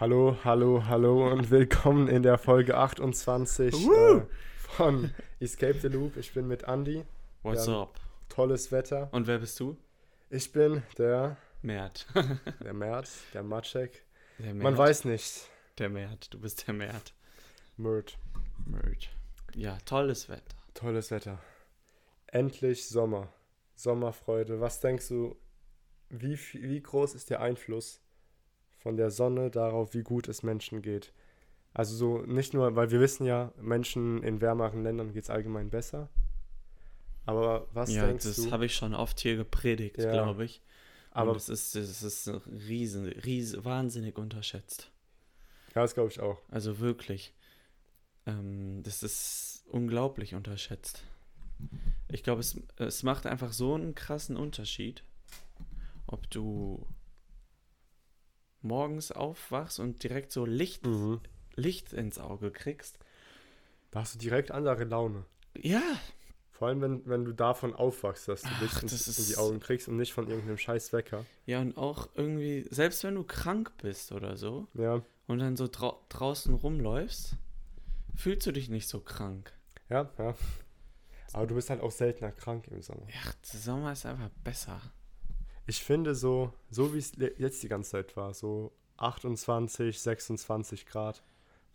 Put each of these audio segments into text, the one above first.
Hallo, hallo, hallo und willkommen in der Folge 28 äh, von Escape the Loop. Ich bin mit Andy. What's up? Tolles Wetter. Und wer bist du? Ich bin der, Mert. der Mert, der Matschek. Der Mert. Man weiß nicht. Der Mert. Du bist der Mert. Mert. Mert. Ja, tolles Wetter. Tolles Wetter. Endlich Sommer. Sommerfreude. Was denkst du, wie, wie groß ist der Einfluss von der Sonne darauf, wie gut es Menschen geht? Also so nicht nur, weil wir wissen ja, Menschen in wärmeren Ländern geht es allgemein besser. Aber was ja, denkst das du? habe ich schon oft hier gepredigt, Ja. glaube ich. Aber das ist, das ist riesen, riesen, wahnsinnig unterschätzt. ja, das glaube ich auch. Also wirklich. Ähm, das ist unglaublich unterschätzt. Ich glaube, es, es macht einfach so einen krassen Unterschied, ob du morgens aufwachst und direkt so Licht, Mhm. Licht ins Auge kriegst. Da hast du direkt andere Laune. Ja, Vor allem, wenn, wenn du davon aufwachst, dass du Ach, Licht ins- in die Augen kriegst und nicht von irgendeinem scheiß Wecker. ja, und auch irgendwie, selbst wenn du krank bist oder so Ja, und dann so drau draußen rumläufst, fühlst du dich nicht so krank. ja, ja. Aber du bist halt auch seltener krank im Sommer. Ja, der Sommer ist einfach besser. Ich finde so, so wie es jetzt die ganze Zeit war, so 28, 26 Grad,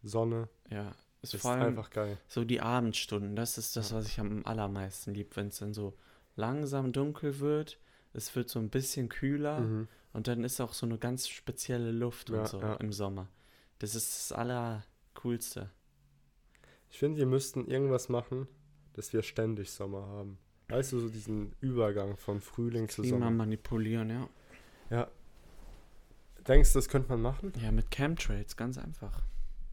Sonne, Ja, ist ist einfach geil. so die Abendstunden. Das ist das, was ich am allermeisten lieb, wenn es dann so langsam dunkel wird. Es wird so ein bisschen kühler Mhm. und dann ist auch so eine ganz spezielle Luft Ja, und so ja. im Sommer. Das ist das Allercoolste. Ich finde, wir müssten irgendwas machen, dass wir ständig Sommer haben. Weißt du, so diesen Übergang von Frühling zu Klima Sommer. manipulieren, ja. Ja. Denkst du, das könnte man machen? Ja, mit Chemtrails, ganz einfach.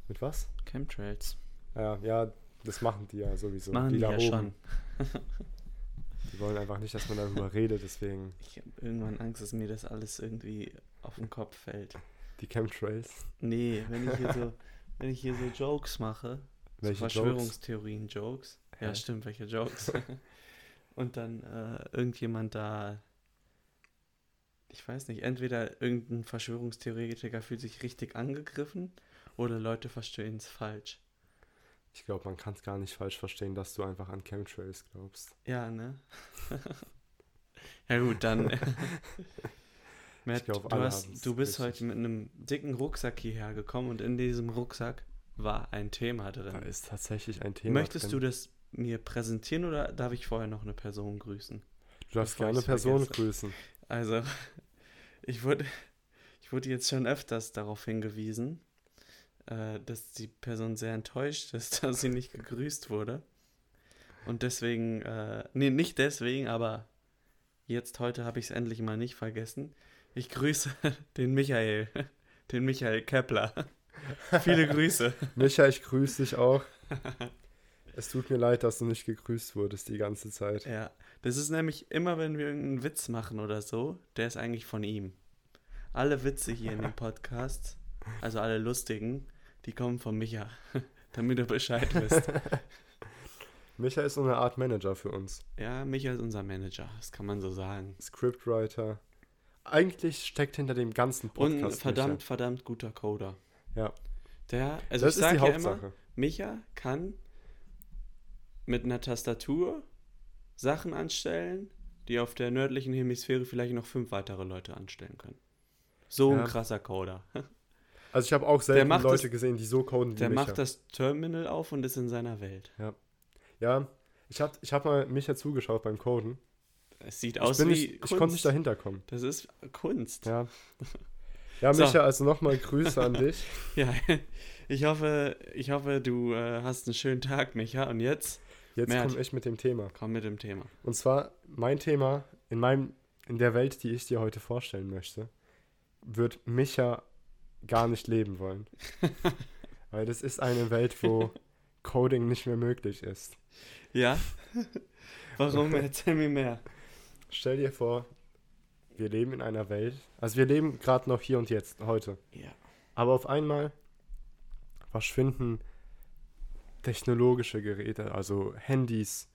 Mit was? Chemtrails. Ja, ja, das machen die ja sowieso. Machen die, da ja oben. schon. Die wollen einfach nicht, dass man darüber redet, deswegen Ich habe irgendwann Angst, dass mir das alles irgendwie auf den Kopf fällt. die Chemtrails. Nee, wenn ich hier so, wenn ich hier so Jokes mache, Welche so Jokes? Verschwörungstheorien-Jokes. Ja, stimmt, welche Jokes. Und dann äh, irgendjemand da, ich weiß nicht, entweder irgendein Verschwörungstheoretiker fühlt sich richtig angegriffen oder Leute verstehen es falsch. Ich glaube, man kann es gar nicht falsch verstehen, dass du einfach an Chemtrails glaubst. Ja, ne? ja gut, dann. Matt, glaub, du, hast, du bist richtig. heute mit einem dicken Rucksack hierher gekommen und in diesem Rucksack war ein Thema Da drin. ist tatsächlich ein Thema. Möchtest drin. du das mir präsentieren oder darf ich vorher noch eine Person grüßen? Du darfst bevor gerne ich's Person vergesse? grüßen. Also, ich wurde, ich wurde jetzt schon öfters darauf hingewiesen, äh, dass die Person sehr enttäuscht ist, dass sie nicht gegrüßt wurde. Und deswegen, äh, nee, nicht deswegen, aber jetzt heute habe ich es endlich mal nicht vergessen. Ich grüße den Michael, den Michael Kepler. Viele Grüße. Micha, ich grüße dich auch. Es tut mir leid, dass du nicht gegrüßt wurdest die ganze Zeit. Ja, das ist nämlich immer, wenn wir irgendeinen Witz machen oder so, der ist eigentlich von ihm. Alle Witze hier in dem Podcast, also alle lustigen, die kommen von Micha, damit du Bescheid wisst. Micha ist so eine Art Manager für uns. Ja, Micha ist unser Manager, das kann man so sagen. Scriptwriter. Eigentlich steckt hinter dem ganzen Und Podcast. ein verdammt, verdammt guter Coder. Ja. Der, Micha. also das ich ist die sage ja immer, Hauptsache. Micha kann mit einer Tastatur Sachen anstellen, die auf der nördlichen Hemisphäre vielleicht noch fünf weitere Leute anstellen können. So Ja. ein krasser Coder. Also ich habe auch selten Leute das- gesehen, die so coden wie Der Micha. macht das Terminal auf und ist in seiner Welt. Ja, ich habe ich hab mal Micha zugeschaut beim Coden. Es sieht Ich, aus wie nicht, ich Kunst. konnte nicht dahinter kommen. Das ist Kunst. Ja. Ja, So. Micha, also nochmal Grüße an dich. Ja, ich hoffe, ich hoffe, du äh, hast einen schönen Tag, Micha. Und jetzt Jetzt komme ich mit dem Thema. komm mit dem Thema. Und zwar mein Thema in meinem in der Welt, die ich dir heute vorstellen möchte, wird Micha gar nicht leben wollen. Weil das ist eine Welt, wo Coding nicht mehr möglich ist. Ja? Warum? Erzähl mir mehr. Stell dir vor, wir leben in einer Welt, also wir leben gerade noch hier und jetzt, heute. Ja. Aber auf einmal verschwinden technologische Geräte, also Handys,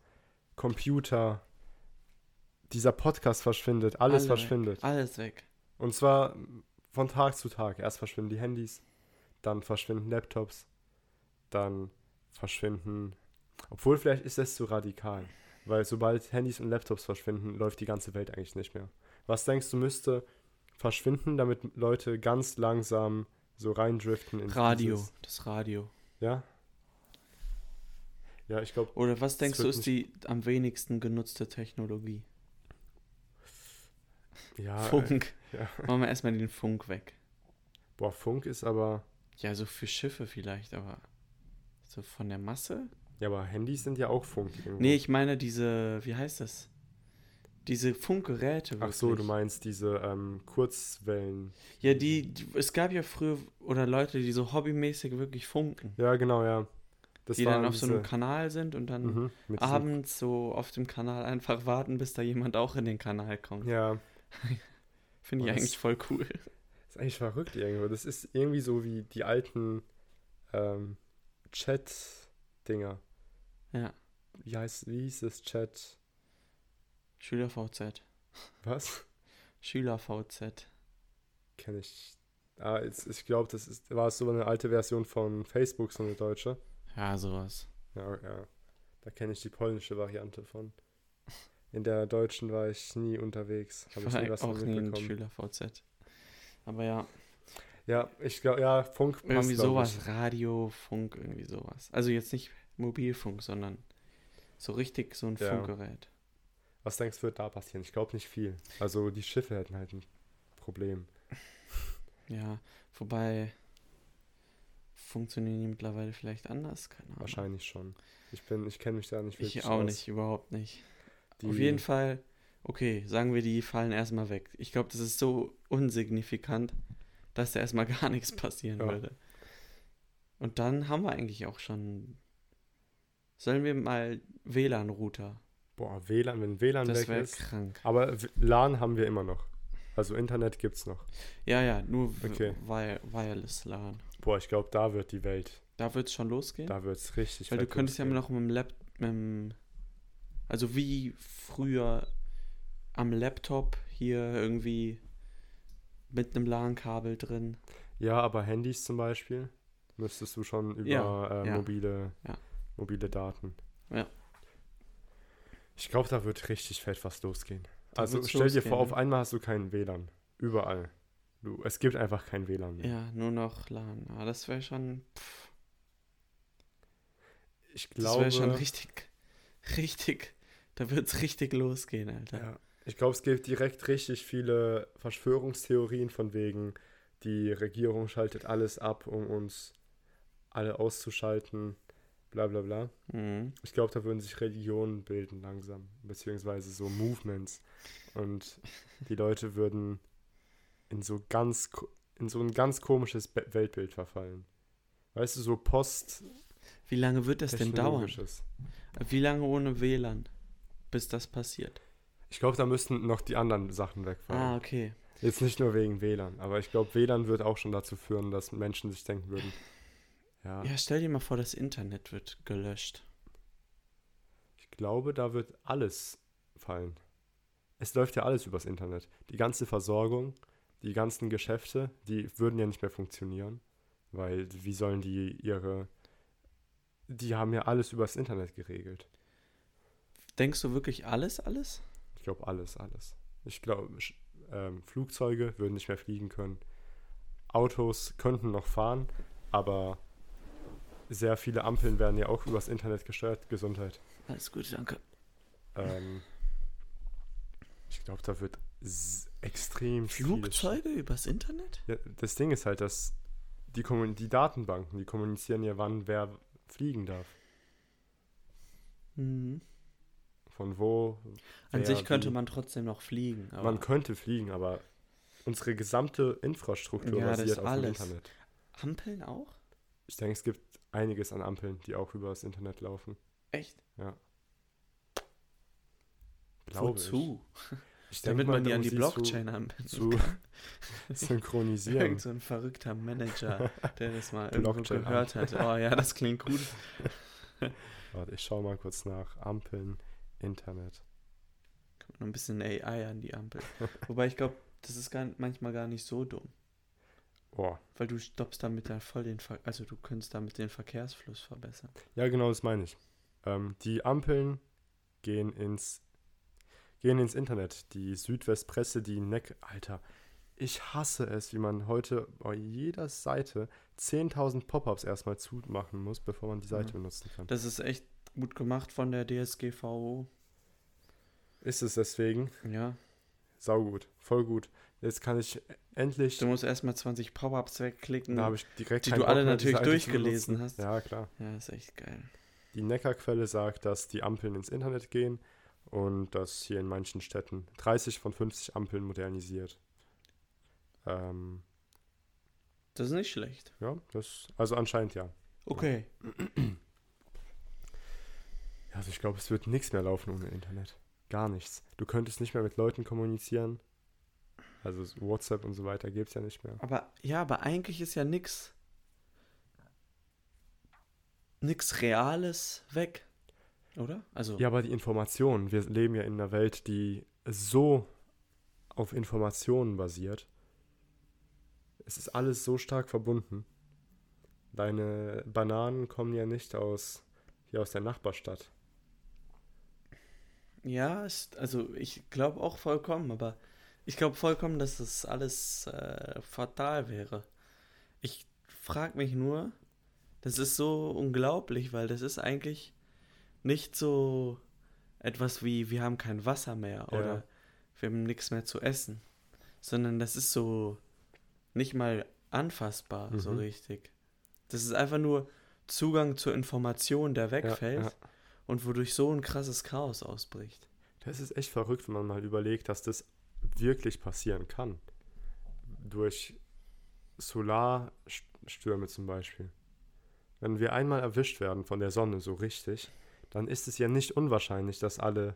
Computer, dieser Podcast verschwindet, alles Alle weg. verschwindet. Alles weg. Und zwar von Tag zu Tag. Erst verschwinden die Handys, dann verschwinden Laptops, dann verschwinden. Obwohl, vielleicht ist das zu radikal. Weil sobald Handys und Laptops verschwinden, läuft die ganze Welt eigentlich nicht mehr. Was denkst du, müsste verschwinden, damit Leute ganz langsam so reindriften in Radio, dieses- das Radio. Ja? Ja, ich glaube, Oder was denkst du ist die am wenigsten genutzte Technologie? ja. Funk. äh, ja. Machen wir erstmal den Funk weg. Boah, Funk ist aber. Ja, so für Schiffe vielleicht, aber so von der Masse? Ja, aber Handys sind ja auch Funk. Irgendwo. Nee, ich meine diese, wie heißt das? Diese Funkgeräte. Ach so, wirklich. du meinst diese ähm, Kurzwellen. Ja, die, die, es gab ja früher, oder Leute, die so hobbymäßig wirklich funken. Ja, genau, ja. Das die dann auf so einem diese- Kanal sind und dann Mhm, abends so auf dem Kanal einfach warten, bis da jemand auch in den Kanal kommt. Ja, Finde ich Und eigentlich voll cool. ist eigentlich verrückt irgendwo. Das ist irgendwie so wie die alten ähm, Chat-Dinger. Ja. Wie heißt, wie hieß das Chat? SchülerVZ. Was? SchülerVZ. Kenne ich. Ah, jetzt, ich glaube, das ist, war so eine alte Version von Facebook, so eine deutsche. Ja, sowas. Ja, ja. Da kenne ich die polnische Variante von. In der deutschen war ich nie unterwegs. Habe ich nie was auch nie ein mitbekommen. SchülerVZ. Aber ja, Ja, ich glaube, ja, Funk passt, irgendwie sowas. ich. Radio, Funk, irgendwie sowas. Also jetzt nicht Mobilfunk, sondern so richtig so ein Ja. Funkgerät. Was denkst du, wird da passieren? Ich glaube nicht viel. Also die Schiffe hätten halt ein Problem. Ja, wobei funktionieren die mittlerweile vielleicht anders, keine Ahnung. Wahrscheinlich schon. Ich bin, ich kenne mich da nicht wirklich Ich auch aus. nicht, überhaupt nicht. Die, Auf jeden Fall, okay, sagen wir, die fallen erstmal weg. Ich glaube, das ist so unsignifikant, dass da erstmal gar nichts passieren Ja. würde. Und dann haben wir eigentlich auch schon. Sollen wir mal WLAN-Router? Boah, WLAN, wenn WLAN Das weg wäre ist. krank. Aber LAN haben wir immer noch. Also Internet gibt's noch. Ja, ja, nur Okay. Wi- Wireless LAN. Boah, ich glaube, da wird die Welt. Da wird es schon losgehen. Da wird's richtig Weil du könntest ja losgehen. noch mit dem Lap, mit dem, also wie früher am Laptop hier irgendwie mit einem LAN-Kabel drin. Ja, aber Handys zum Beispiel müsstest du schon über Ja, äh, ja, mobile, ja. mobile Daten. Ja. Ich glaube, da wird richtig fett was losgehen. Da also stell dir losgehen, vor, auf ne? einmal hast du keinen WLAN. Überall. Du, es gibt einfach kein WLAN mehr. Ja, nur noch LAN. Aber das wäre schon, pff, Ich das glaube, wäre schon richtig, richtig, da wird es richtig losgehen, Alter. ja, ich glaube, es gibt direkt richtig viele Verschwörungstheorien von wegen, die Regierung schaltet alles ab, um uns alle auszuschalten, bla bla bla. Mhm. Ich glaube, da würden sich Religionen bilden langsam, beziehungsweise so Movements. Und die Leute würden in so ganz, in so ein ganz komisches Be Weltbild verfallen. Weißt du, so post Wie lange wird das denn dauern? Wie lange ohne WLAN, bis das passiert? Ich glaube, da müssten noch die anderen Sachen wegfallen. Ah, okay. Jetzt nicht nur wegen WLAN, aber ich glaube, WLAN wird auch schon dazu führen, dass Menschen sich denken würden, ja, Ja, stell dir mal vor, das Internet wird gelöscht. ich glaube, da wird alles fallen. Es läuft ja alles übers Internet. Die ganze Versorgung, die ganzen Geschäfte, die würden ja nicht mehr funktionieren, weil wie sollen die ihre die haben ja alles übers Internet geregelt. Denkst du wirklich alles, alles? Ich glaube alles, alles. Ich glaube, ähm, Flugzeuge würden nicht mehr fliegen können. Autos könnten noch fahren, aber sehr viele Ampeln werden ja auch übers Internet gesteuert. Gesundheit. Alles gut, danke. Ähm, ich glaube, da wird extrem viel Flugzeuge übers Internet? Ja, das Ding ist halt, dass die, Kommun die Datenbanken, die kommunizieren ja, wann wer fliegen darf. Mhm. Von wo. An sich könnte wie. man trotzdem noch fliegen. Man könnte fliegen, aber unsere gesamte Infrastruktur Ja, basiert auf alles. dem Internet. Ampeln auch? Ich denke, es gibt einiges an Ampeln, die auch über das Internet laufen. Echt? Glaube Wozu? Ich. ich Damit man die an die Blockchain anbinden Zu, synchronisieren. Irgend so ein verrückter Manager, der das mal irgendwo gehört hat. Oh ja, das klingt gut. Warte, ich schau mal kurz nach. Ampeln, Internet. Kommt noch ein bisschen AI an die Ampel. Wobei ich glaube, das ist gar, manchmal gar nicht so dumm. Boah. Weil du stoppst damit ja voll den Ver also du könntest damit den Verkehrsfluss verbessern. Ja, genau, das meine ich. Ähm, die Ampeln gehen ins, gehen ins Internet. Die Südwestpresse, die Neck. Alter, ich hasse es, wie man heute bei jeder Seite 10.000 Pop-ups erstmal zumachen muss, bevor man die Seite Mhm. benutzen kann. Das ist echt gut gemacht von der DSGVO. Ist es deswegen? Ja. Saugut, voll gut. Jetzt kann ich endlich. Du musst erstmal 20 Pop-ups wegklicken, Da habe ich direkt die du Bock alle natürlich durchgelesen hast. Ja, klar. Ja, ist echt geil. Die Neckarquelle sagt, dass die Ampeln ins Internet gehen und dass hier in manchen Städten 30 von 50 Ampeln modernisiert. Ähm, Das ist nicht schlecht. ja, das, also anscheinend ja. Okay. Ja, Also ich glaube, es wird nichts mehr laufen ohne Internet. Gar nichts. Du könntest nicht mehr mit Leuten kommunizieren. Also WhatsApp und so weiter gibt es ja nicht mehr. Aber ja, aber eigentlich ist ja nix nix Reales weg, oder? Also Ja, aber die Informationen. Wir leben ja in einer Welt, die so auf Informationen basiert. Es ist alles so stark verbunden. Deine Bananen kommen ja nicht aus hier aus der Nachbarstadt. Ja, ist, also ich glaube auch vollkommen, aber ich glaube vollkommen, dass das alles äh, fatal wäre. Ich frage mich nur, das ist so unglaublich, weil das ist eigentlich nicht so etwas wie wir haben kein Wasser mehr Ja. oder wir haben nichts mehr zu essen, sondern das ist so nicht mal anfassbar so Mhm. richtig. Das ist einfach nur Zugang zur Information, der Ja, wegfällt ja. und wodurch so ein krasses Chaos ausbricht. Das ist echt verrückt, wenn man mal überlegt, dass das wirklich passieren kann. Durch Solarstürme zum Beispiel. Wenn wir einmal erwischt werden von der Sonne so richtig, dann ist es ja nicht unwahrscheinlich, dass alle,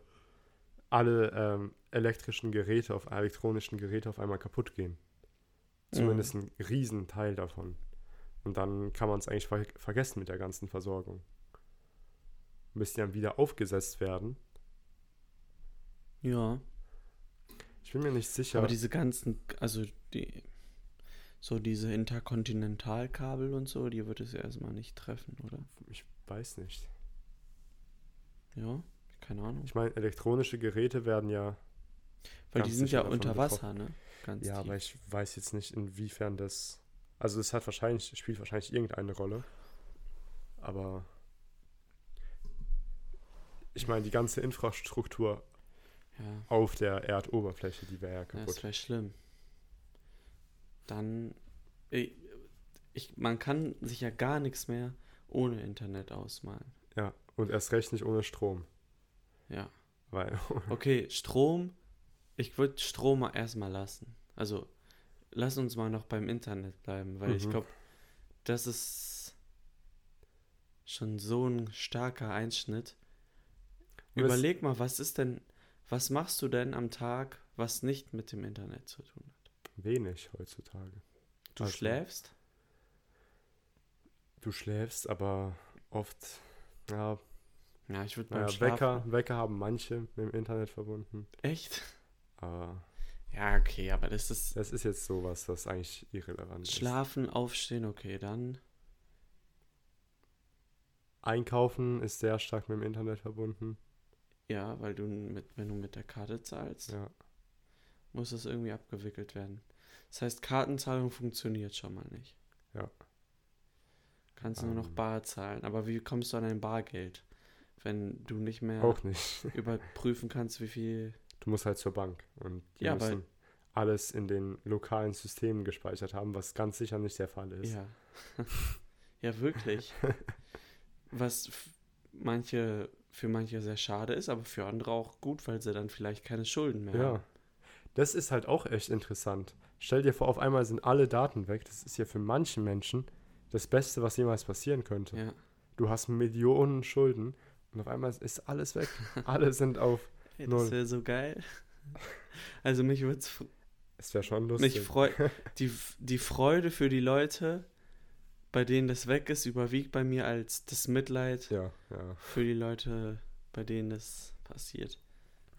alle ähm, elektrischen Geräte auf elektronischen Geräte auf einmal kaputt gehen. Zumindest ein Riesenteil davon. Und dann kann man es eigentlich ver vergessen mit der ganzen Versorgung. Müssen dann wieder aufgesetzt werden. Ja, Ich bin mir nicht sicher. aber diese ganzen, also die, so diese Interkontinentalkabel und so, die wird es ja erstmal nicht treffen, oder? Ich weiß nicht. Ja, keine Ahnung. Ich meine, elektronische Geräte werden ja. Weil die sind ja unter Wasser, ne? Ganz Ja, tief. aber ich weiß jetzt nicht, inwiefern das. Also es hat wahrscheinlich, spielt wahrscheinlich irgendeine Rolle. Aber ich meine, die ganze Infrastruktur ja, auf der Erdoberfläche, die wäre ja ja, kaputt. das wäre schlimm. Dann, ich, ich, man kann sich ja gar nichts mehr ohne Internet ausmalen. Ja, und erst recht nicht ohne Strom. Ja. Weil, Okay, Strom. Ich würde Strom mal erstmal lassen. Also, lass uns mal noch beim Internet bleiben, weil ich Mhm. glaube, das ist schon so ein starker Einschnitt. Es- Überleg mal, was ist denn, was machst du denn am Tag, was nicht mit dem Internet zu tun hat? wenig heutzutage. Du Also- schläfst? Du schläfst, aber oft, ja, Ja, ich würde beim naja Schlafen. Wecker, Wecker haben manche mit dem Internet verbunden. Echt? Aber Ja, okay, aber das ist das ist jetzt sowas, was eigentlich irrelevant ist. Schlafen, Aufstehen, okay, dann. Einkaufen ist sehr stark mit dem Internet verbunden. Ja, weil du mit, wenn du mit der Karte zahlst, Ja. muss das irgendwie abgewickelt werden. Das heißt, Kartenzahlung funktioniert schon mal nicht. Ja. Kannst nur noch Ähm. bar zahlen. Aber wie kommst du an dein Bargeld? Wenn du nicht mehr Auch nicht. überprüfen kannst, wie viel. Du musst halt zur Bank und die Ja, müssen alles in den lokalen Systemen gespeichert haben, was ganz sicher nicht der Fall ist. Ja. ja, wirklich. Was manche, für manche sehr schade ist, aber für andere auch gut, weil sie dann vielleicht keine Schulden mehr Ja. haben. Das ist halt auch echt interessant. Stell dir vor, auf einmal sind alle Daten weg. Das ist ja für manchen Menschen das Beste, was jemals passieren könnte. Ja. Du hast Millionen Schulden und auf einmal ist alles weg. alle sind auf. Hey, Null. das wäre so geil. Also mich würde es Es wäre schon lustig. mich freu die, die Freude für die Leute, bei denen das weg ist, überwiegt bei mir als das Mitleid Ja, ja. für die Leute, bei denen das passiert.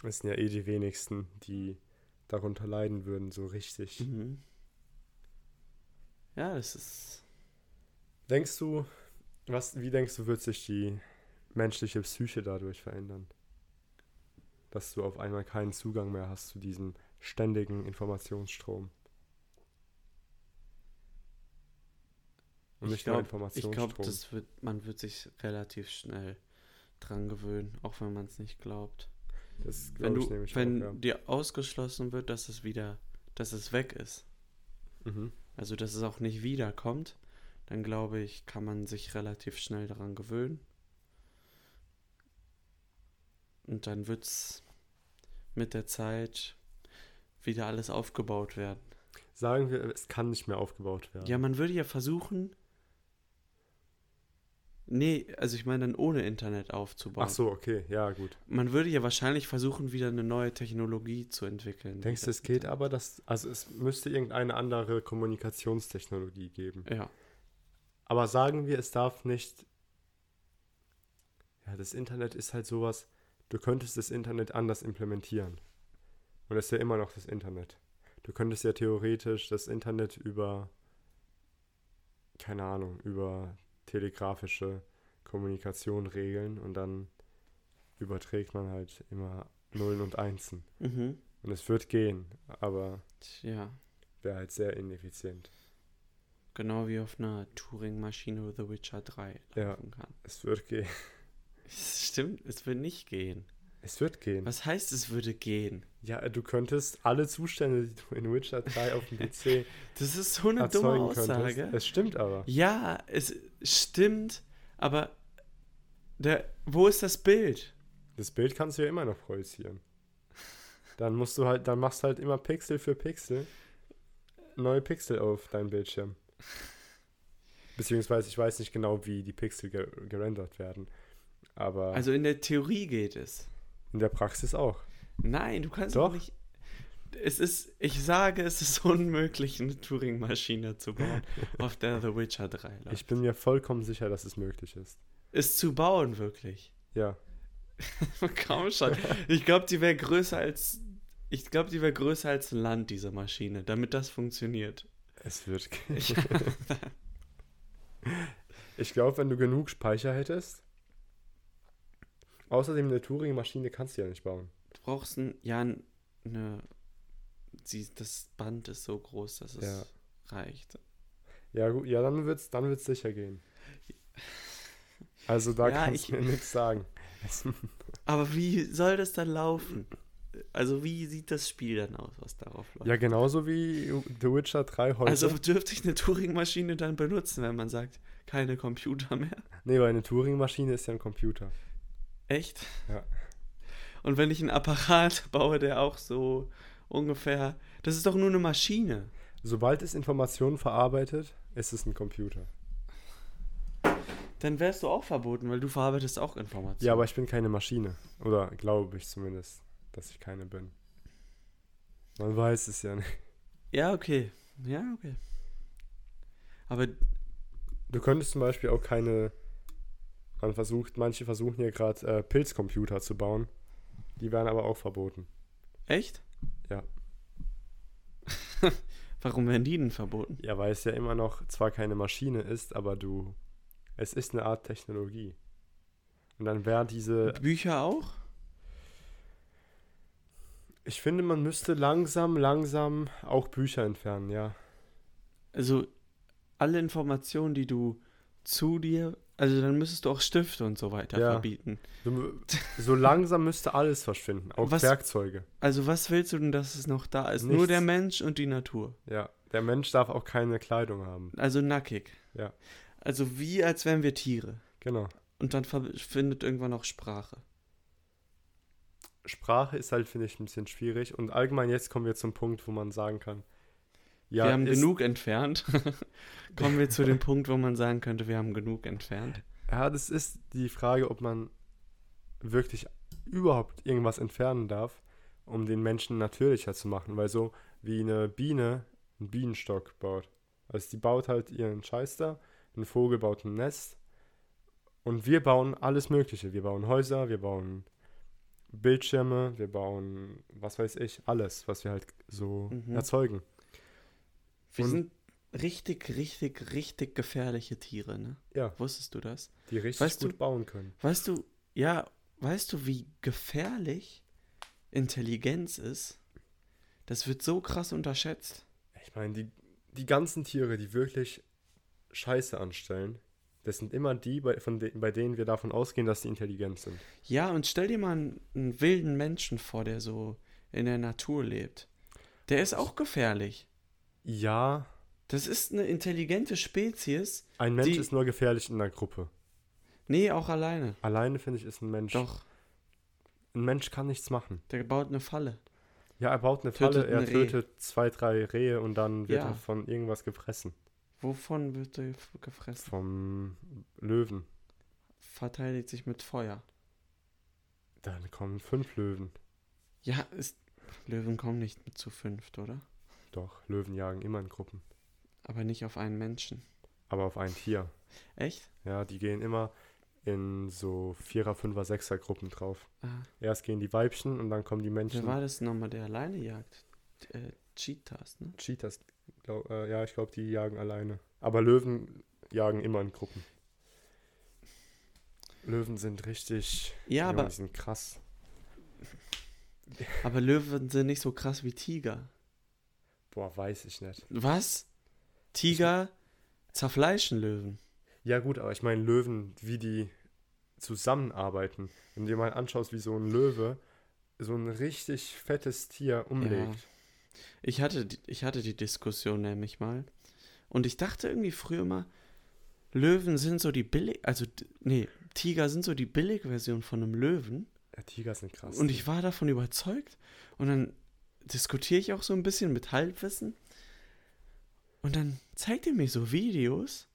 Es sind ja eh die wenigsten, die darunter leiden würden, so richtig. Mhm. Ja, das ist. Denkst du, was, wie denkst du, wird sich die menschliche Psyche dadurch verändern? Dass du auf einmal keinen Zugang mehr hast zu diesem ständigen Informationsstrom. Und Ich nicht nur glaube, glaub, wird, man wird sich relativ schnell dran gewöhnen, auch wenn man es nicht glaubt. das Wenn glaube du, ich nämlich wenn auch, ja. dir ausgeschlossen wird, dass es wieder, dass es weg ist, Mhm. also dass es auch nicht wiederkommt, dann glaube ich, kann man sich relativ schnell daran gewöhnen. Und dann wird es mit der Zeit wieder alles aufgebaut werden. Sagen wir, es kann nicht mehr aufgebaut werden. Ja, man würde ja versuchen. Nee, also ich meine dann ohne Internet aufzubauen. Ach so, okay, ja, gut. Man würde ja wahrscheinlich versuchen, wieder eine neue Technologie zu entwickeln. Denkst du, es geht aber, dass, also es müsste irgendeine andere Kommunikationstechnologie geben. Ja. Aber sagen wir, es darf nicht. Ja, das Internet ist halt sowas, du könntest das Internet anders implementieren. Und es ist ja immer noch das Internet. Du könntest ja theoretisch das Internet über, keine Ahnung, über telegrafische Kommunikation regeln und dann überträgt man halt immer Nullen und Einsen. Mhm. Und es wird gehen, aber Ja. wäre halt sehr ineffizient. Genau wie auf einer Turing-Maschine The Witcher 3 Ja. laufen kann. Es wird gehen. Stimmt, es wird nicht gehen. Es wird gehen. Was heißt, es würde gehen? Ja, du könntest alle Zustände, die du in Witcher 3 auf dem PC Das ist so eine dumme erzeugen könntest. Aussage. Es stimmt aber. Ja, es stimmt, aber der, wo ist das Bild? Das Bild kannst du ja immer noch projizieren. Dann musst du halt, dann machst du halt immer Pixel für Pixel neue Pixel auf deinem Bildschirm. Beziehungsweise ich weiß nicht genau, wie die Pixel ge gerendert werden. Aber Also in der Theorie geht es. in der Praxis auch. Nein, du kannst Doch. nicht. Es ist, ich sage, es ist unmöglich, eine Turing-Maschine zu bauen, auf der The Witcher 3 läuft. Ich bin mir vollkommen sicher, dass es möglich ist. ist zu bauen, wirklich. Ja. Kaum schon. Ich glaube, die wäre größer als. Ich glaube, die wäre größer als ein Land, diese Maschine, damit das funktioniert. Es wird gehen. Ich glaube, wenn du genug Speicher hättest. Außerdem eine Turing-Maschine kannst du ja nicht bauen. Du brauchst ein, ja, ein- eine. Sie, das Band ist so groß, dass es Ja. reicht. Ja, gut, ja, dann wird's, dann wird's sicher gehen. Also da Ja, kannst ich- du mir nichts sagen. Aber wie soll das dann laufen? Also, wie sieht das Spiel dann aus, was darauf läuft? Ja, genauso wie The Witcher 3 heute. also, dürfte ich eine Turing-Maschine dann benutzen, wenn man sagt, keine Computer mehr? nee, weil eine Turing-Maschine ist ja ein Computer. Echt? Ja. Und wenn ich einen Apparat baue, der auch so ungefähr. Das ist doch nur eine Maschine. Sobald es Informationen verarbeitet, ist es ein Computer. Dann wärst du auch verboten, weil du verarbeitest auch Informationen. Ja, aber ich bin keine Maschine. Oder glaube ich zumindest, dass ich keine bin. Man weiß es ja nicht. Ja, okay. Ja, okay. Aber Du könntest zum Beispiel auch keine. Man versucht, manche versuchen hier gerade äh, Pilzcomputer zu bauen. Die werden aber auch verboten. echt? Ja. Warum werden die denn verboten? Ja, weil es ja immer noch zwar keine Maschine ist, aber du. Es ist eine Art Technologie. Und dann wäre diese. Bücher auch? Ich finde, man müsste langsam, langsam auch Bücher entfernen, ja. Also alle Informationen, die du zu dir. Also dann müsstest du auch Stifte und so weiter Ja. verbieten. So langsam müsste alles verschwinden, auch Was- Werkzeuge. Also was willst du denn, dass es noch da ist? Nur Nichts. der Mensch und die Natur. Ja, der Mensch darf auch keine Kleidung haben. Also nackig. Ja. Also wie als wären wir Tiere. Genau. Und dann findet irgendwann auch Sprache. Sprache ist halt, finde ich, ein bisschen schwierig. Und allgemein jetzt kommen wir zum Punkt, wo man sagen kann, ja, wir haben genug entfernt. Kommen wir zu dem Punkt, wo man sagen könnte, wir haben genug entfernt. Ja, das ist die Frage, ob man wirklich überhaupt irgendwas entfernen darf, um den Menschen natürlicher zu machen. Weil so wie eine Biene einen Bienenstock baut. Also die baut halt ihren Scheiß da, ein Vogel baut ein Nest und wir bauen alles Mögliche. Wir bauen Häuser, wir bauen Bildschirme, wir bauen, was weiß ich, alles, was wir halt so Mhm. erzeugen. Wir Und- sind richtig, richtig, richtig gefährliche Tiere, ne? Ja, Wusstest du das? die richtig Weißt gut du- bauen können. Weißt du, ja, weißt du, wie gefährlich Intelligenz ist? Das wird so krass unterschätzt. Ich meine, die, die ganzen Tiere, die wirklich Scheiße anstellen, das sind immer die, bei, von de bei denen wir davon ausgehen, dass die intelligent sind. Ja, und stell dir mal einen, einen wilden Menschen vor, der so in der Natur lebt. Der ist auch gefährlich. Ja, Das ist eine intelligente Spezies. ein Mensch ist nur gefährlich in einer Gruppe. Nee, auch alleine. Alleine, finde ich, ist ein Mensch. Doch, Ein Mensch kann nichts machen. der baut eine Falle. Ja, er baut eine Tötet Falle, er Reh. tötet zwei, drei Rehe und dann wird Ja. er von irgendwas gefressen. Wovon wird er gefressen? Vom Löwen. Verteidigt sich mit Feuer. Dann kommen fünf Löwen. Ja, ist, Löwen kommen nicht mit zu fünft, oder? Doch, Löwen jagen immer in Gruppen. Aber nicht auf einen Menschen. Aber auf ein Tier. Echt? Ja, die gehen immer in so Vierer, Fünfer, Sechser Gruppen drauf. Ah, Erst gehen die Weibchen und dann kommen die wer Männchen. war das nochmal, der alleine jagt? Äh, Cheetahs, ne? Cheetahs, glaub, äh, ja, ich glaube, die jagen alleine. Aber Löwen jagen immer in Gruppen. Löwen sind richtig. Ja, aber, Die sind krass. aber Löwen sind nicht so krass wie Tiger. Boah, weiß ich nicht. Was? Tiger zerfleischen Löwen. Ja, gut, aber ich meine, Löwen, wie die zusammenarbeiten. Wenn du dir mal anschaust, wie so ein Löwe so ein richtig fettes Tier umlegt. Ich hatte, die- ich hatte die Diskussion nämlich mal. Und ich dachte irgendwie früher mal, Löwen sind so die billig, also, nee, Tiger sind so die Billigversion von einem Löwen. Ja, Tiger sind krass. Und ich war davon überzeugt. Und dann diskutiere ich auch so ein bisschen mit Halbwissen. Und dann zeigt er mir so Videos,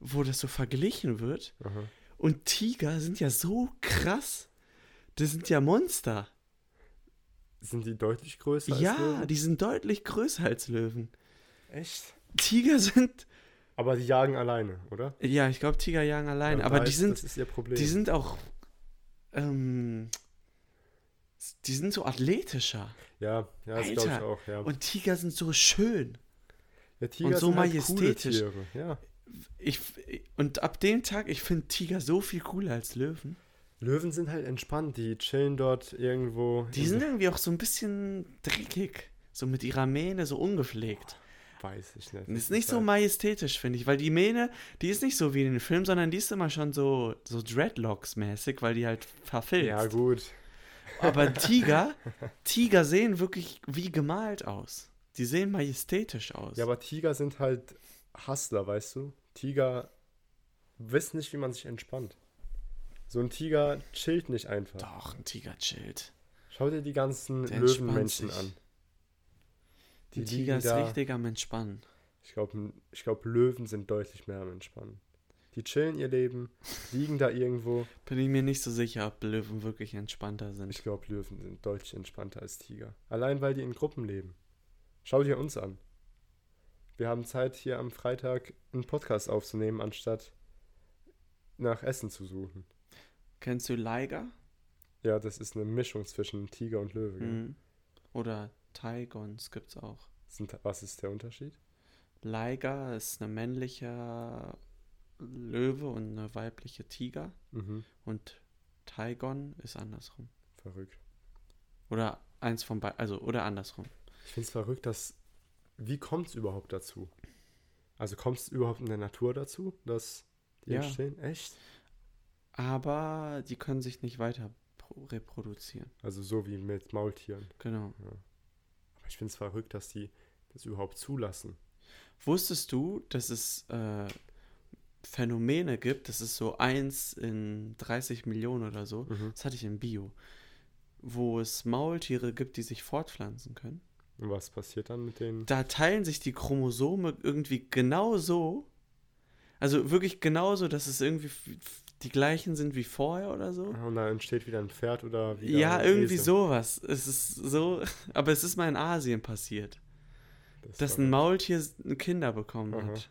wo das so verglichen wird. Aha. Und Tiger sind ja so krass. Das sind ja Monster. Sind die deutlich größer als Ja, Löwen? die sind deutlich größer als Löwen. Echt? Tiger sind. Aber die jagen alleine, oder? Ja, ich glaube, Tiger jagen allein. Ja, aber da die ist- sind, Das ist ihr Problem. die sind auch. Ähm, die sind so athletischer. ja, ja, das glaube ich auch, ja. Und Tiger sind so schön. ja Tiger so sind halt majestätisch. Tiere, ja. Ich, und ab dem Tag, ich finde Tiger so viel cooler als Löwen. Löwen sind halt entspannt, die chillen dort irgendwo. Die in- sind irgendwie auch so ein bisschen dreckig. So mit ihrer Mähne so ungepflegt. Weiß ich nicht. Das ist nicht so majestätisch, finde ich, weil die Mähne, die ist nicht so wie in den Filmen, sondern die ist immer schon so, so Dreadlocks-mäßig, weil die halt verfilzt. Ja, gut. Aber Tiger, Tiger sehen wirklich wie gemalt aus. Die sehen majestätisch aus. Ja, aber Tiger sind halt Hustler, weißt du? Tiger wissen nicht, wie man sich entspannt. So ein Tiger chillt nicht einfach. Doch, ein Tiger chillt. Schau dir die ganzen Der Löwenmenschen an. Die Die Tiger ist da. richtig am Entspannen. Ich glaube, ich glaub, Löwen sind deutlich mehr am Entspannen. Die chillen ihr Leben, liegen da irgendwo. Bin ich mir nicht so sicher, ob Löwen wirklich entspannter sind. Ich glaube, Löwen sind deutlich entspannter als Tiger. Allein weil die in Gruppen leben. Schau dir uns an. Wir haben Zeit, hier am Freitag einen Podcast aufzunehmen, anstatt nach Essen zu suchen. Kennst du Liger? Ja, das ist eine Mischung zwischen Tiger und Löwe. Mhm. Oder Tigons gibt's auch. Sind, was ist der Unterschied? Liger ist ein männlicher Löwe und eine weibliche Tiger. Mhm, Und Tigon ist andersrum. verrückt. Oder eins von beiden, also oder andersrum. Ich finde es verrückt, dass. Wie kommt es überhaupt dazu? Also kommt es überhaupt in der Natur dazu, dass die Ja. entstehen? Echt? Aber die können sich nicht weiter pro- reproduzieren. Also so wie mit Maultieren. Genau. Aber ich finde es verrückt, dass die das überhaupt zulassen. Wusstest du, dass es äh, Phänomene gibt, das ist so eins in 30 Millionen oder so, Mhm. das hatte ich im Bio, wo es Maultiere gibt, die sich fortpflanzen können. Und was passiert dann mit denen? Da teilen sich die Chromosome irgendwie genauso, also wirklich genauso, dass es irgendwie die gleichen sind wie vorher oder so. Und da entsteht wieder ein Pferd oder wieder Ja, irgendwie Esel. sowas. Es ist so, aber es ist mal in Asien passiert, Das, dass ein. Maultier Kinder bekommen Aha. hat.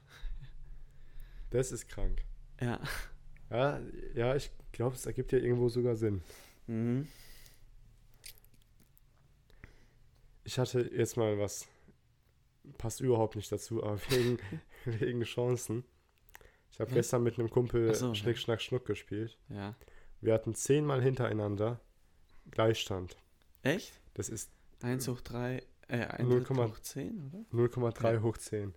Das ist krank. Ja. Ja, ja ich glaube, es ergibt ja irgendwo sogar Sinn. Mhm. Ich hatte jetzt mal was passt überhaupt nicht dazu, aber wegen, wegen Chancen. Ich habe gestern mit einem Kumpel so, Schnick, ja. Schnack, Schnuck gespielt. Ja. Wir hatten zehnmal hintereinander Gleichstand. Echt? Das ist 1 hoch 3, äh, 1 0, hoch 10, oder? 0,3 Ja. hoch 10.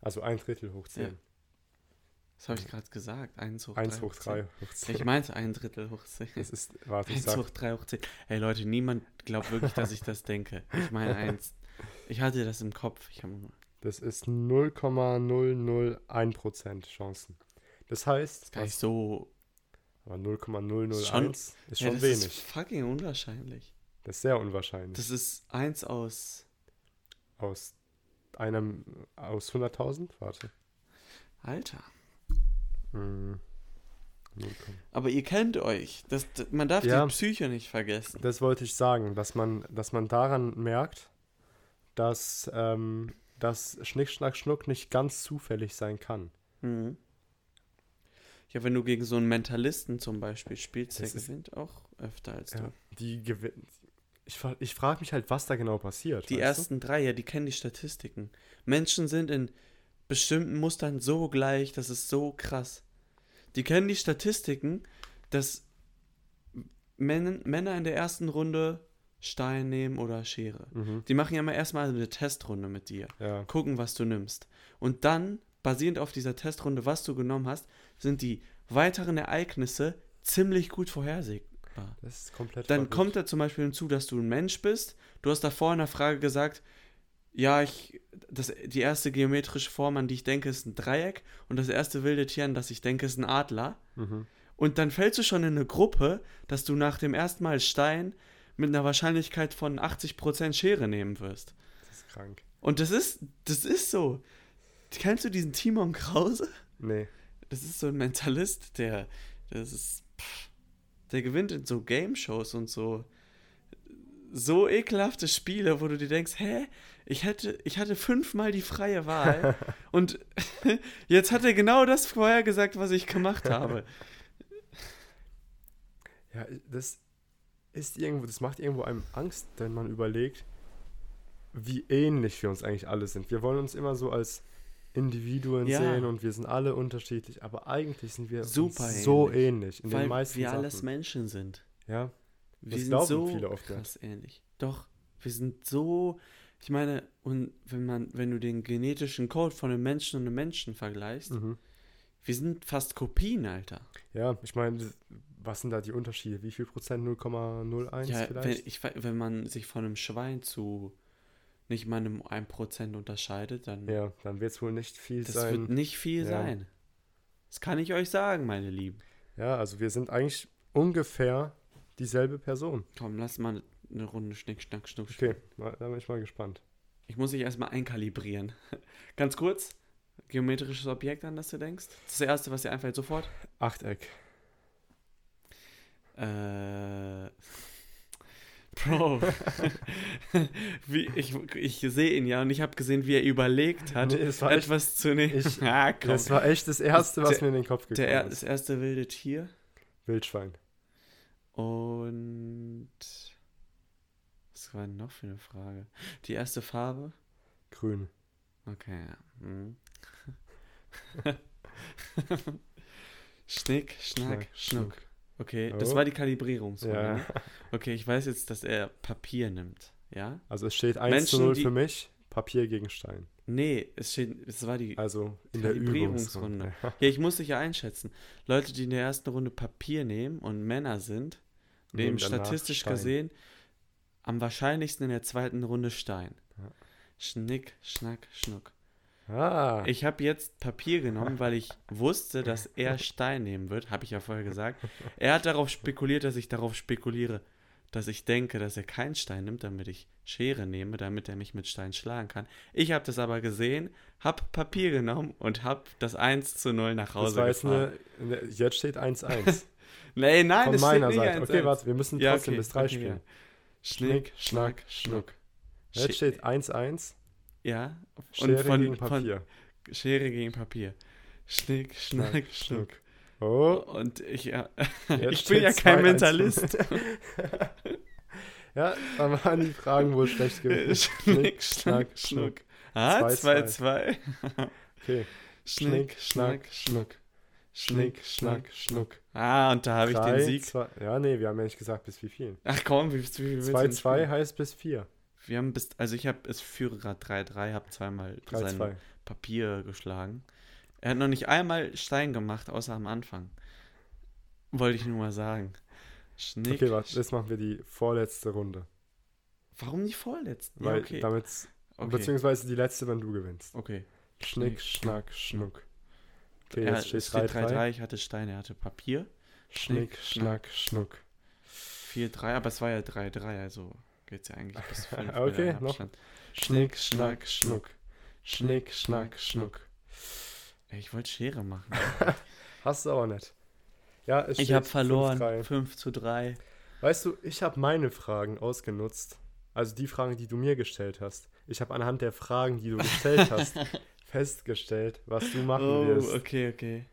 Also ein Drittel hoch 10. Ja. Das habe ich gerade gesagt. 1 hoch 1 3 hoch 3 hoch 10. Ich meinte ein Drittel hoch 10. Das ist, warte, ich 1 sag, hoch 3 hoch 10. Ey Leute, niemand glaubt wirklich, dass ich das denke. Ich meine 1. Ich hatte das im Kopf. Ich habe das ist 0,001% Chancen. Das heißt, gar nicht was, so. aber 0,001 Schon- ist ja, schon das wenig. ist fucking unwahrscheinlich. das ist sehr unwahrscheinlich. Das ist 1 aus. aus einem, aus 100.000? Warte. Alter. 0,- Aber ihr kennt euch. Das, man darf Ja. die Psyche nicht vergessen. Das wollte ich sagen, dass man, dass man daran merkt, dass, ähm, dass Schnick, Schnack, Schnuck nicht ganz zufällig sein kann. Mhm. Ja, wenn du gegen so einen Mentalisten zum Beispiel spielst, der gewinnt auch öfter als Ja, du. die gewin- ich, ich frage mich halt, was da genau passiert. Die ersten drei, ja, die kennen die Statistiken. Menschen sind in bestimmten Mustern so gleich, das ist so krass. Die kennen die Statistiken, dass Män Männer in der ersten Runde Stein nehmen oder Schere. Mhm. Die machen ja immer erstmal eine Testrunde mit dir. Ja, gucken, was du nimmst. Und dann, basierend auf dieser Testrunde, was du genommen hast, sind die weiteren Ereignisse ziemlich gut vorhersehbar. das ist komplett Dann verrückt. kommt da zum Beispiel hinzu, dass du ein Mensch bist. Du hast davor in der Frage gesagt, ja, ich, das, die erste geometrische Form, an die ich denke, ist ein Dreieck. Und das erste wilde Tier, an das ich denke, ist ein Adler. Mhm. Und dann fällst du schon in eine Gruppe, dass du nach dem ersten Mal Stein mit einer Wahrscheinlichkeit von 80% Schere nehmen wirst. Das ist krank. Und das ist, das ist so. Kennst du diesen Timon Krause? Nee. Das ist so ein Mentalist, der, das ist, pff, der gewinnt in so Game-Shows und so, so ekelhafte Spiele, wo du dir denkst, hä, ich hätte, ich hatte fünfmal die freie Wahl und jetzt hat er genau das vorher gesagt, was ich gemacht habe. Ja, das ist irgendwo, das macht irgendwo einem Angst, wenn man überlegt, wie ähnlich wir uns eigentlich alle sind. Wir wollen uns immer so als Individuen Ja. sehen und wir sind alle unterschiedlich, aber eigentlich sind wir Super uns so ähnlich. ähnlich in Weil den meisten wir Sachen. alles Menschen sind. ja, Wir Das sind glauben so viele oft krass ähnlich. Doch, wir sind so. Ich meine, und wenn man, wenn du den genetischen Code von einem Menschen und einem Menschen vergleichst, mhm. wir sind fast Kopien, Alter. ja, ich meine, was sind da die Unterschiede? Wie viel Prozent? 0,01 ja, wenn, vielleicht? ich, we- wenn man sich von einem Schwein zu nicht mal einem 1% unterscheidet, dann ja, dann wird es wohl nicht viel das sein. wird nicht viel Ja. sein. Das kann ich euch sagen, meine Lieben. Ja, also wir sind eigentlich ungefähr dieselbe Person. Komm, lass mal eine Runde Schnick, Schnack, Schnuck. Okay, da bin ich mal gespannt. Ich muss dich erstmal einkalibrieren. Ganz kurz, geometrisches Objekt, an das du denkst. Das das erste, was dir einfällt, sofort. Achteck. Äh. Bro. wie, ich, ich sehe ihn ja und ich habe gesehen, wie er überlegt hat, Nee, war echt- etwas zu nehmen. ich- ah. Das war echt das Erste, was Der- mir in den Kopf gekommen Der, er- ist. das erste wilde Tier. Wildschwein. Und. Was war denn noch für eine Frage? Die erste Farbe? Grün. Okay, ja. Hm. Schnick, Schnack, Schnuck. Okay, das Oh. war die Kalibrierungsrunde. Ja. Ne? Okay, ich weiß jetzt, dass er Papier nimmt. Ja? Also es steht 1 zu Menschen, 0 die- für mich, Papier gegen Stein. Nee, es steht, es war die. Also in der Kalibrierungsrunde. Übungsrunde. Ja, ich muss dich ja einschätzen. Leute, die in der ersten Runde Papier nehmen und Männer sind, nehmen statistisch Stein. gesehen am wahrscheinlichsten in der zweiten Runde Stein. Ja. Schnick, Schnack, Schnuck. Ah, Ich habe jetzt Papier genommen, weil ich wusste, dass er Stein nehmen wird. Habe ich ja vorher gesagt. Er hat darauf spekuliert, dass ich darauf spekuliere, dass ich denke, dass er keinen Stein nimmt, damit ich Schere nehme, damit er mich mit Stein schlagen kann. Ich habe das aber gesehen, habe Papier genommen und habe das 1 zu 0 nach das Hause war jetzt gefahren. eine, eine, jetzt steht 1-1. Nee, nein, Von das meiner Seite. 1 Okay, warte, wir müssen Ja, trotzdem okay, bis 3 okay, spielen. ja. Schnick, Schnack, Schnuck. Jetzt steht 1-1, Ja, und Schere von, gegen von Papier. Schere gegen Papier. Schnick, Schnack, Schnuck. Oh, Und ich, ja, ich bin ja kein 2-1. Mentalist. ja, dann waren die Fragen wohl schlecht gewesen. Schnick, Schnack, Schnuck. Ah, Zwei, 2-2. Okay. Schnick, Schnack, Schnuck. Schnick, Schnack, Schnuck. Ah, und da habe ich den Sieg. Zwei, ja, nee, wir haben ja nicht gesagt, bis wie viel. Ach komm, wie, wie viel willst du 2, denn 2 spielen? heißt bis 4. Wir haben bis, also ich habe, es führe gerade 3-3, habe zweimal 3, sein 2. Papier geschlagen. Er hat noch nicht einmal Stein gemacht, außer am Anfang. Wollte ich nur mal sagen. Schnick. Okay, warte, jetzt machen wir die vorletzte Runde. Warum die vorletzten? Weil ja, okay. damit's, okay. beziehungsweise die letzte, wenn du gewinnst. okay. Schnick, Schnick, Schnack, Schnuck. Okay, Er, jetzt steht es steht 3, 3. 3-3, ich hatte Stein, er hatte Papier. Schnick, Schnack, Schnuck. 4-3, aber es war ja 3-3, also geht's ja eigentlich bis 5 mit Okay, noch. Schnick, Schnack, Schnuck. Schnick, Schnack, Schnuck. Ey, Ich wollte Schere machen. Hast du aber nicht. Ja, es Ich habe verloren. 5-3. 5 zu 3. Weißt du, ich habe meine Fragen ausgenutzt. Also die Fragen, die du mir gestellt hast. Ich habe anhand der Fragen, die du gestellt hast, festgestellt, was du machen Oh, wirst. okay, okay.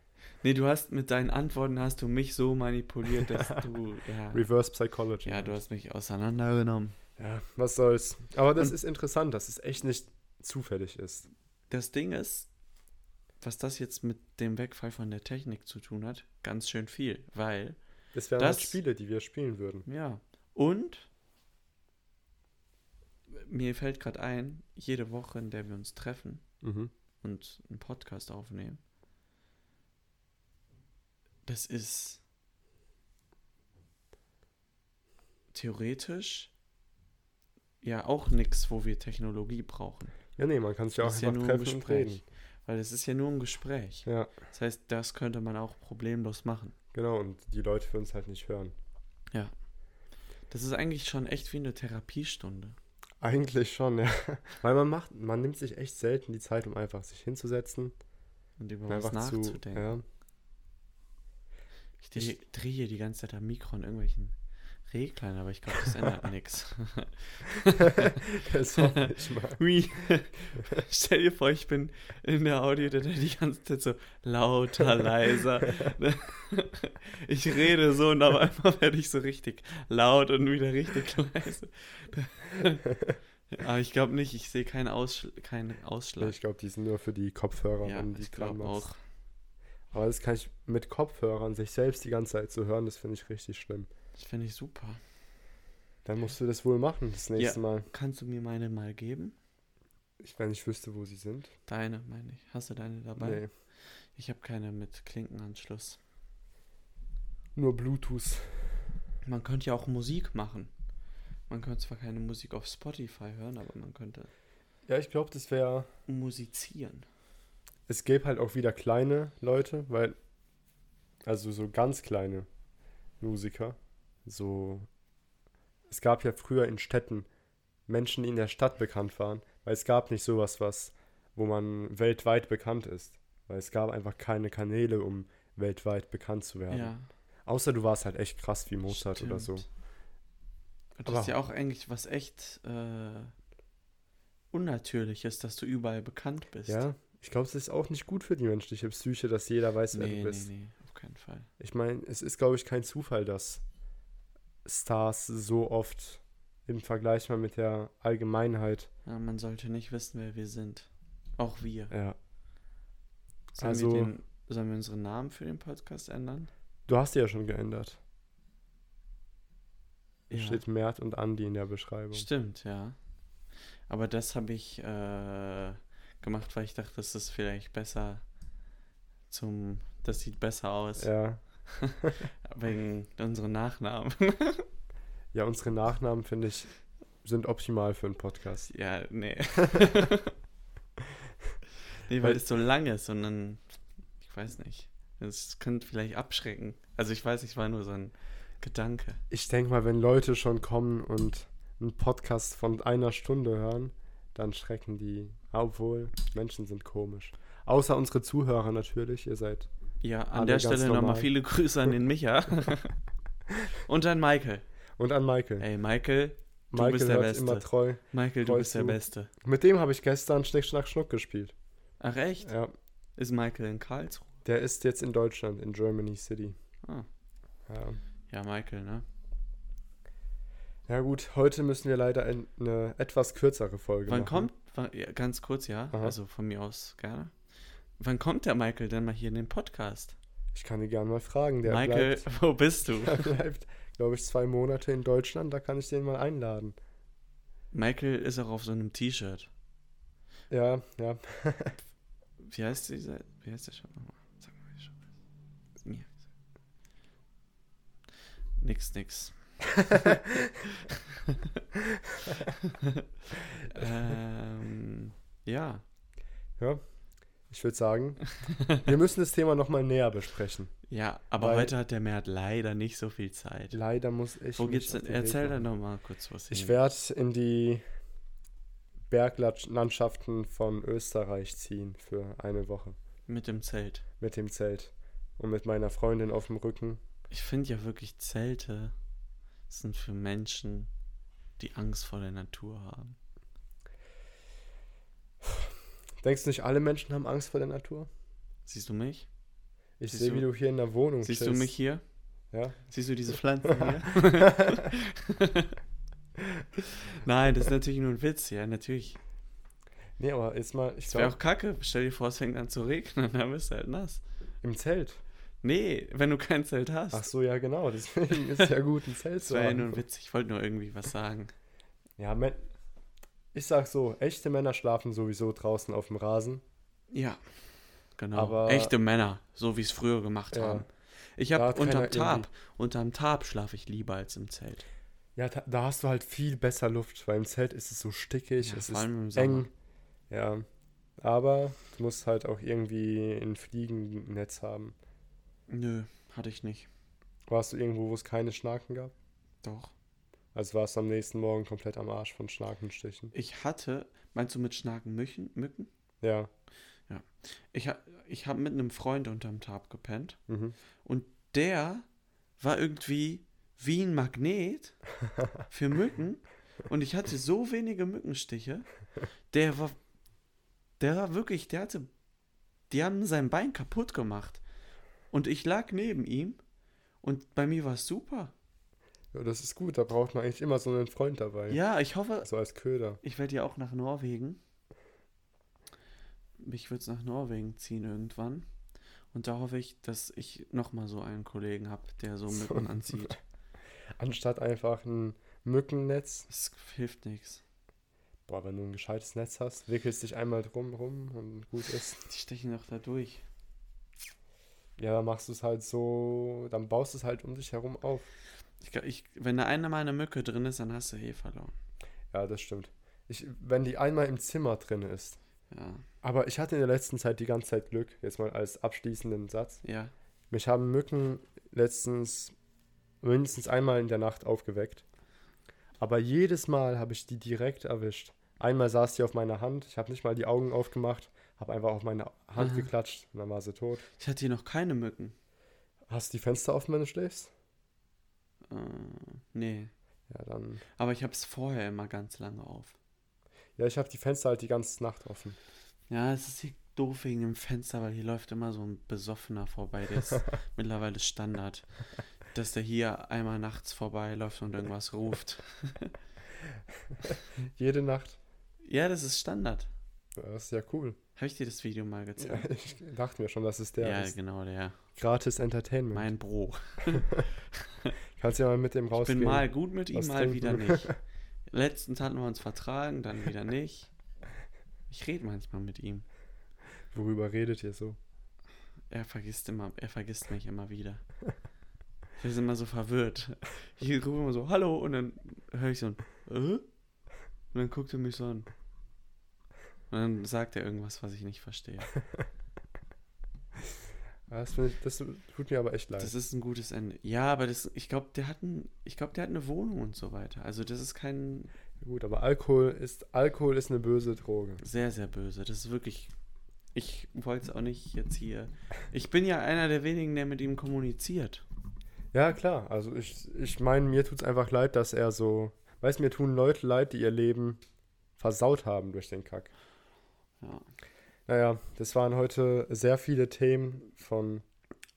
Nee, du hast mit deinen Antworten hast du mich so manipuliert, dass du, ja, Reverse Psychology. ja, du hast mich auseinandergenommen. Ja, was soll's. Aber das Und- ist interessant, dass es echt nicht zufällig ist. Das Ding ist, was das jetzt mit dem Wegfall von der Technik zu tun hat, ganz schön viel, weil, Das wären Das- halt Spiele, die wir spielen würden. ja, und mir fällt gerade ein, jede Woche, in der wir uns treffen Mhm. Und einen Podcast aufnehmen, das ist theoretisch ja auch nichts, wo wir Technologie brauchen. Ja, nee, man kann sich ja auch ist ja einfach nur ein treffen und Gespräch. reden. Weil es ist ja nur ein Gespräch. Ja, Das heißt, das könnte man auch problemlos machen. genau. Und die Leute für uns halt nicht hören. Das ist eigentlich schon echt wie eine Therapiestunde. Eigentlich schon, ja. Weil man macht, man nimmt sich echt selten die Zeit, um einfach sich hinzusetzen. Und über und was einfach zu. nachzudenken. Ja. Ich drehe die ganze Zeit am Mikro an irgendwelchen Reglern, aber ich glaube, das ändert nichts. das hoffe ich mal. Hui. Stell dir vor, ich bin in der Audio die ganze Zeit so lauter, leiser. Ich rede so und auf einmal werde ich so richtig laut und wieder richtig leise. Aber ich glaube nicht, ich sehe keinen, Ausschl keinen Ausschlag. Ich glaube, die sind nur für die Kopfhörer, ja, die ich glaube auch. Aber das kann ich mit Kopfhörern sich selbst die ganze Zeit zu hören, das finde ich richtig schlimm. Das finde ich super. Dann musst du das wohl machen das nächste Mal. Kannst du mir meine mal geben? Ich, wenn ich wüsste, wo sie sind. Deine, meine ich. Hast du deine dabei? Nee. Ich habe keine mit Klinkenanschluss. Nur Bluetooth. Man könnte ja auch Musik machen. Man könnte zwar keine Musik auf Spotify hören, aber man könnte Ja, ich glaube, das wäre. musizieren. Es gäbe halt auch wieder kleine Leute, weil. Also so ganz kleine Musiker. So. Es gab ja früher in Städten Menschen, die in der Stadt bekannt waren, weil es gab nicht sowas, was, wo man weltweit bekannt ist. Weil es gab einfach keine Kanäle, um weltweit bekannt zu werden. Ja. Außer du warst halt echt krass wie Mozart oder so. stimmt. Und Aber- das ist ja auch eigentlich was echt äh, Unnatürliches, dass du überall bekannt bist. Ja, ich glaube, es ist auch nicht gut für die menschliche Psyche, dass jeder weiß, wer Nee, du nee, bist. nee, auf keinen Fall. Ich meine, es ist, glaube ich, kein Zufall, dass Stars so oft im Vergleich mal mit der Allgemeinheit, Ja, man sollte nicht wissen, wer wir sind. Auch wir. ja. Sollen, also- wir den, sollen wir unseren Namen für den Podcast ändern? Du hast die ja schon geändert. Da Ja. steht Mert und Andi in der Beschreibung. Stimmt, ja. Aber das habe ich äh, gemacht, weil ich dachte, das ist vielleicht besser zum. Das sieht besser aus. Ja. Wegen unseren Nachnamen. Ja, unsere Nachnamen, finde ich, sind optimal für einen Podcast. ja, nee. nee, weil Weil- es so lang ist und dann. Ich weiß nicht. Das könnte vielleicht abschrecken. Also ich weiß, ich war nur so ein Gedanke. Ich denke mal, wenn Leute schon kommen und einen Podcast von einer Stunde hören, dann schrecken die. Obwohl, Menschen sind komisch. Außer unsere Zuhörer natürlich. Ihr seid. Ja, an Alle der Stelle nochmal viele Grüße an den Micha. und an Michael. Und an Michael. Ey, Michael, du Michael bist der Beste. immer treu. Michael, du bist der zu. Beste. Mit dem habe ich gestern Schnick, Schnack, Schnuck gespielt. Ach echt? Ja, Ist Michael in Karlsruhe? der ist jetzt in Deutschland, in Germany City. Ah. Ja. Ja, Michael, ne? ja gut, heute müssen wir leider ein- eine etwas kürzere Folge Wann machen. kommt, wa- ja, ganz kurz, ja. Aha. Also von mir aus gerne. Wann kommt der Michael denn mal hier in den Podcast? Ich kann ihn gerne mal fragen. Der Michael, bleibt, wo bist du? der bleibt glaube ich, zwei Monate in Deutschland. Da kann ich den mal einladen. Michael ist auch auf so einem T-Shirt. Ja, ja. Wie heißt dieser? Wie heißt der Shop nochmal? Sag mal, wie Shop ist. Mir. Nix, nix. ähm, ja. Ja. Ich würde sagen, wir müssen das Thema nochmal näher besprechen. Ja, aber heute hat der Mert leider nicht so viel Zeit. Leider muss ich. Wo geht's denn? Erzähl dann noch mal kurz was Ich werde in die Berglandschaften von Österreich ziehen für eine Woche Mit dem Zelt. mit dem Zelt und mit meiner Freundin auf dem Rücken. Ich finde ja wirklich, Zelte sind für Menschen, die Angst vor der Natur haben. Denkst du nicht, alle Menschen haben Angst vor der Natur? Siehst du mich? Ich sehe, du- wie du hier in der Wohnung Siehst du chillst. mich hier? Ja. Siehst du diese Pflanzen hier? Nein, das ist natürlich nur ein Witz, ja, natürlich. Nee, aber jetzt mal, ich Das wäre glaube, auch kacke. Stell dir vor, es fängt an zu regnen, dann bist du halt nass. im Zelt. Nee, wenn du kein Zelt hast. Ach so, ja genau, deswegen ist ja gut, ein Zelt das zu wäre ja haben. nur ein Witz. Ich wollte nur irgendwie was sagen. Ja, ich sag so, echte Männer schlafen sowieso draußen auf dem Rasen. Ja, genau. Aber- Echte Männer, so wie es früher gemacht Ja. haben. Ich habe unterm Tarp, irgendwie- unterm Tarp schlafe ich lieber als im Zelt. Ja, da, da hast du halt viel besser Luft, weil im Zelt ist es so stickig, Ja, es vor ist eng. Ja, aber du musst halt auch irgendwie ein Fliegennetz haben. Nö, hatte ich nicht. Warst du irgendwo, wo es keine Schnaken gab? Doch. Also warst du am nächsten Morgen komplett am Arsch von Schnakenstichen. Ich hatte, meinst du mit Schnaken Mücken? Mücken? Ja. Ich, ich habe mit einem Freund unterm Tarp gepennt. Mhm. Der war irgendwie wie ein Magnet für Mücken. Und ich hatte so wenige Mückenstiche. Der war, der war wirklich, der hatte, die haben sein Bein kaputt gemacht. Und ich lag neben ihm. Und bei mir war es super. Ja, das ist gut, da braucht man eigentlich immer so einen Freund dabei. Ja, ich hoffe, So als Köder. ich werde ja auch nach Norwegen. Ich würde nach Norwegen ziehen irgendwann. Und da hoffe ich, dass ich nochmal so einen Kollegen habe, der so So. Mücken anzieht. Anstatt einfach ein Mückennetz. Das hilft nichts. Boah, wenn du ein gescheites Netz hast, wickelst dich einmal drum rum und gut ist. Die stechen doch da durch. Ja, dann machst du es halt so, dann baust du es halt um dich herum auf. Ich, ich, wenn da eine mal eine Mücke drin ist, dann hast du eh verloren. Ja, das stimmt. Ich, wenn die einmal im Zimmer drin ist. Ja. Aber ich hatte in der letzten Zeit die ganze Zeit Glück, jetzt mal als abschließenden Satz. Ja. Mich haben Mücken letztens mindestens einmal in der Nacht aufgeweckt. Aber jedes Mal habe ich die direkt erwischt. Einmal saß die auf meiner Hand, ich habe nicht mal die Augen aufgemacht, habe einfach auf meine Hand Aha. geklatscht und dann war sie tot. Ich hatte hier noch keine Mücken. Hast du die Fenster offen, wenn du schläfst? Äh, nee. Ja, dann. Aber ich habe es vorher immer ganz lange auf. Ja, ich habe die Fenster halt die ganze Nacht offen. Ja, es ist hier doof wegen dem Fenster, weil hier läuft immer so ein Besoffener vorbei. Der ist mittlerweile Standard. Dass der hier einmal nachts vorbeiläuft und irgendwas ruft. Jede Nacht. Ja, das ist Standard. Das ist ja cool. Habe ich dir das Video mal Ja, gezeigt? ich dachte mir schon, dass es der Ja, ist. genau, der. Gratis Entertainment. Mein Bro. Kannst ja mal mit dem Ich rausgehen. bin mal gut mit ihm, mal trinken. wieder nicht. Letztens hatten wir uns vertragen, dann wieder nicht. Ich rede manchmal mit ihm. Worüber redet ihr so? Er vergisst immer, er vergisst mich immer wieder. Wir sind immer so verwirrt. Ich rufe immer so, hallo, und dann höre ich so ein, äh? Und dann guckt er mich so an. Und dann sagt er irgendwas, was ich nicht verstehe. Das, ich, das tut mir aber echt leid. Das ist ein gutes Ende. Ja, aber das, ich glaube, der hat ein, ich glaube, der hat eine Wohnung und so weiter. Also das ist kein Gut, aber Alkohol ist Alkohol ist eine böse Droge. sehr, sehr böse. Das ist wirklich. Ich wollte es auch nicht jetzt hier. Ich bin ja einer der wenigen, der mit ihm kommuniziert. Ja, klar. Also ich, ich meine, mir tut es einfach leid, dass er so. Weißt mir tun Leute leid, die ihr Leben versaut haben durch den Kack. Ja. Naja, das waren heute sehr viele Themen von.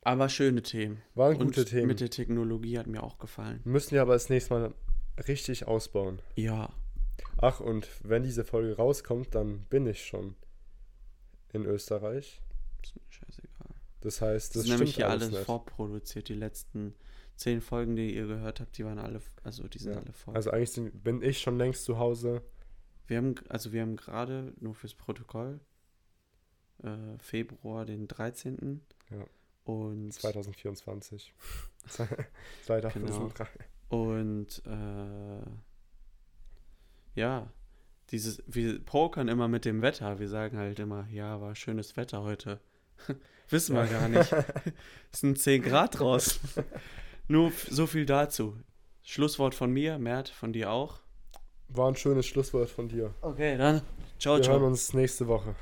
Aber schöne Themen. Waren Und gute Themen. mit der Technologie hat mir auch gefallen. Müssen wir aber das nächste Mal richtig ausbauen. Ja. Ach, und wenn diese Folge rauskommt, dann bin ich schon in Österreich. Ist mir scheißegal. Das heißt, Das das, ist nämlich hier alles alles vorproduziert. Die letzten zehn Folgen, die ihr gehört habt, die waren alle, also die sind Ja. alle vor. Also eigentlich sind, bin ich schon längst zu Hause. Wir haben, also wir haben gerade nur fürs Protokoll äh, Februar den 13. Ja. Und, 2024. 2003. und äh, ja, dieses, wir pokern immer mit dem Wetter. Wir sagen halt immer, ja, war schönes Wetter heute. Wissen wir gar nicht. es sind 10 Grad draußen. Nur so viel dazu. Schlusswort von mir, Mert, von dir auch. War ein schönes Schlusswort von dir. Okay, dann ciao, Wir ciao. hören uns nächste Woche.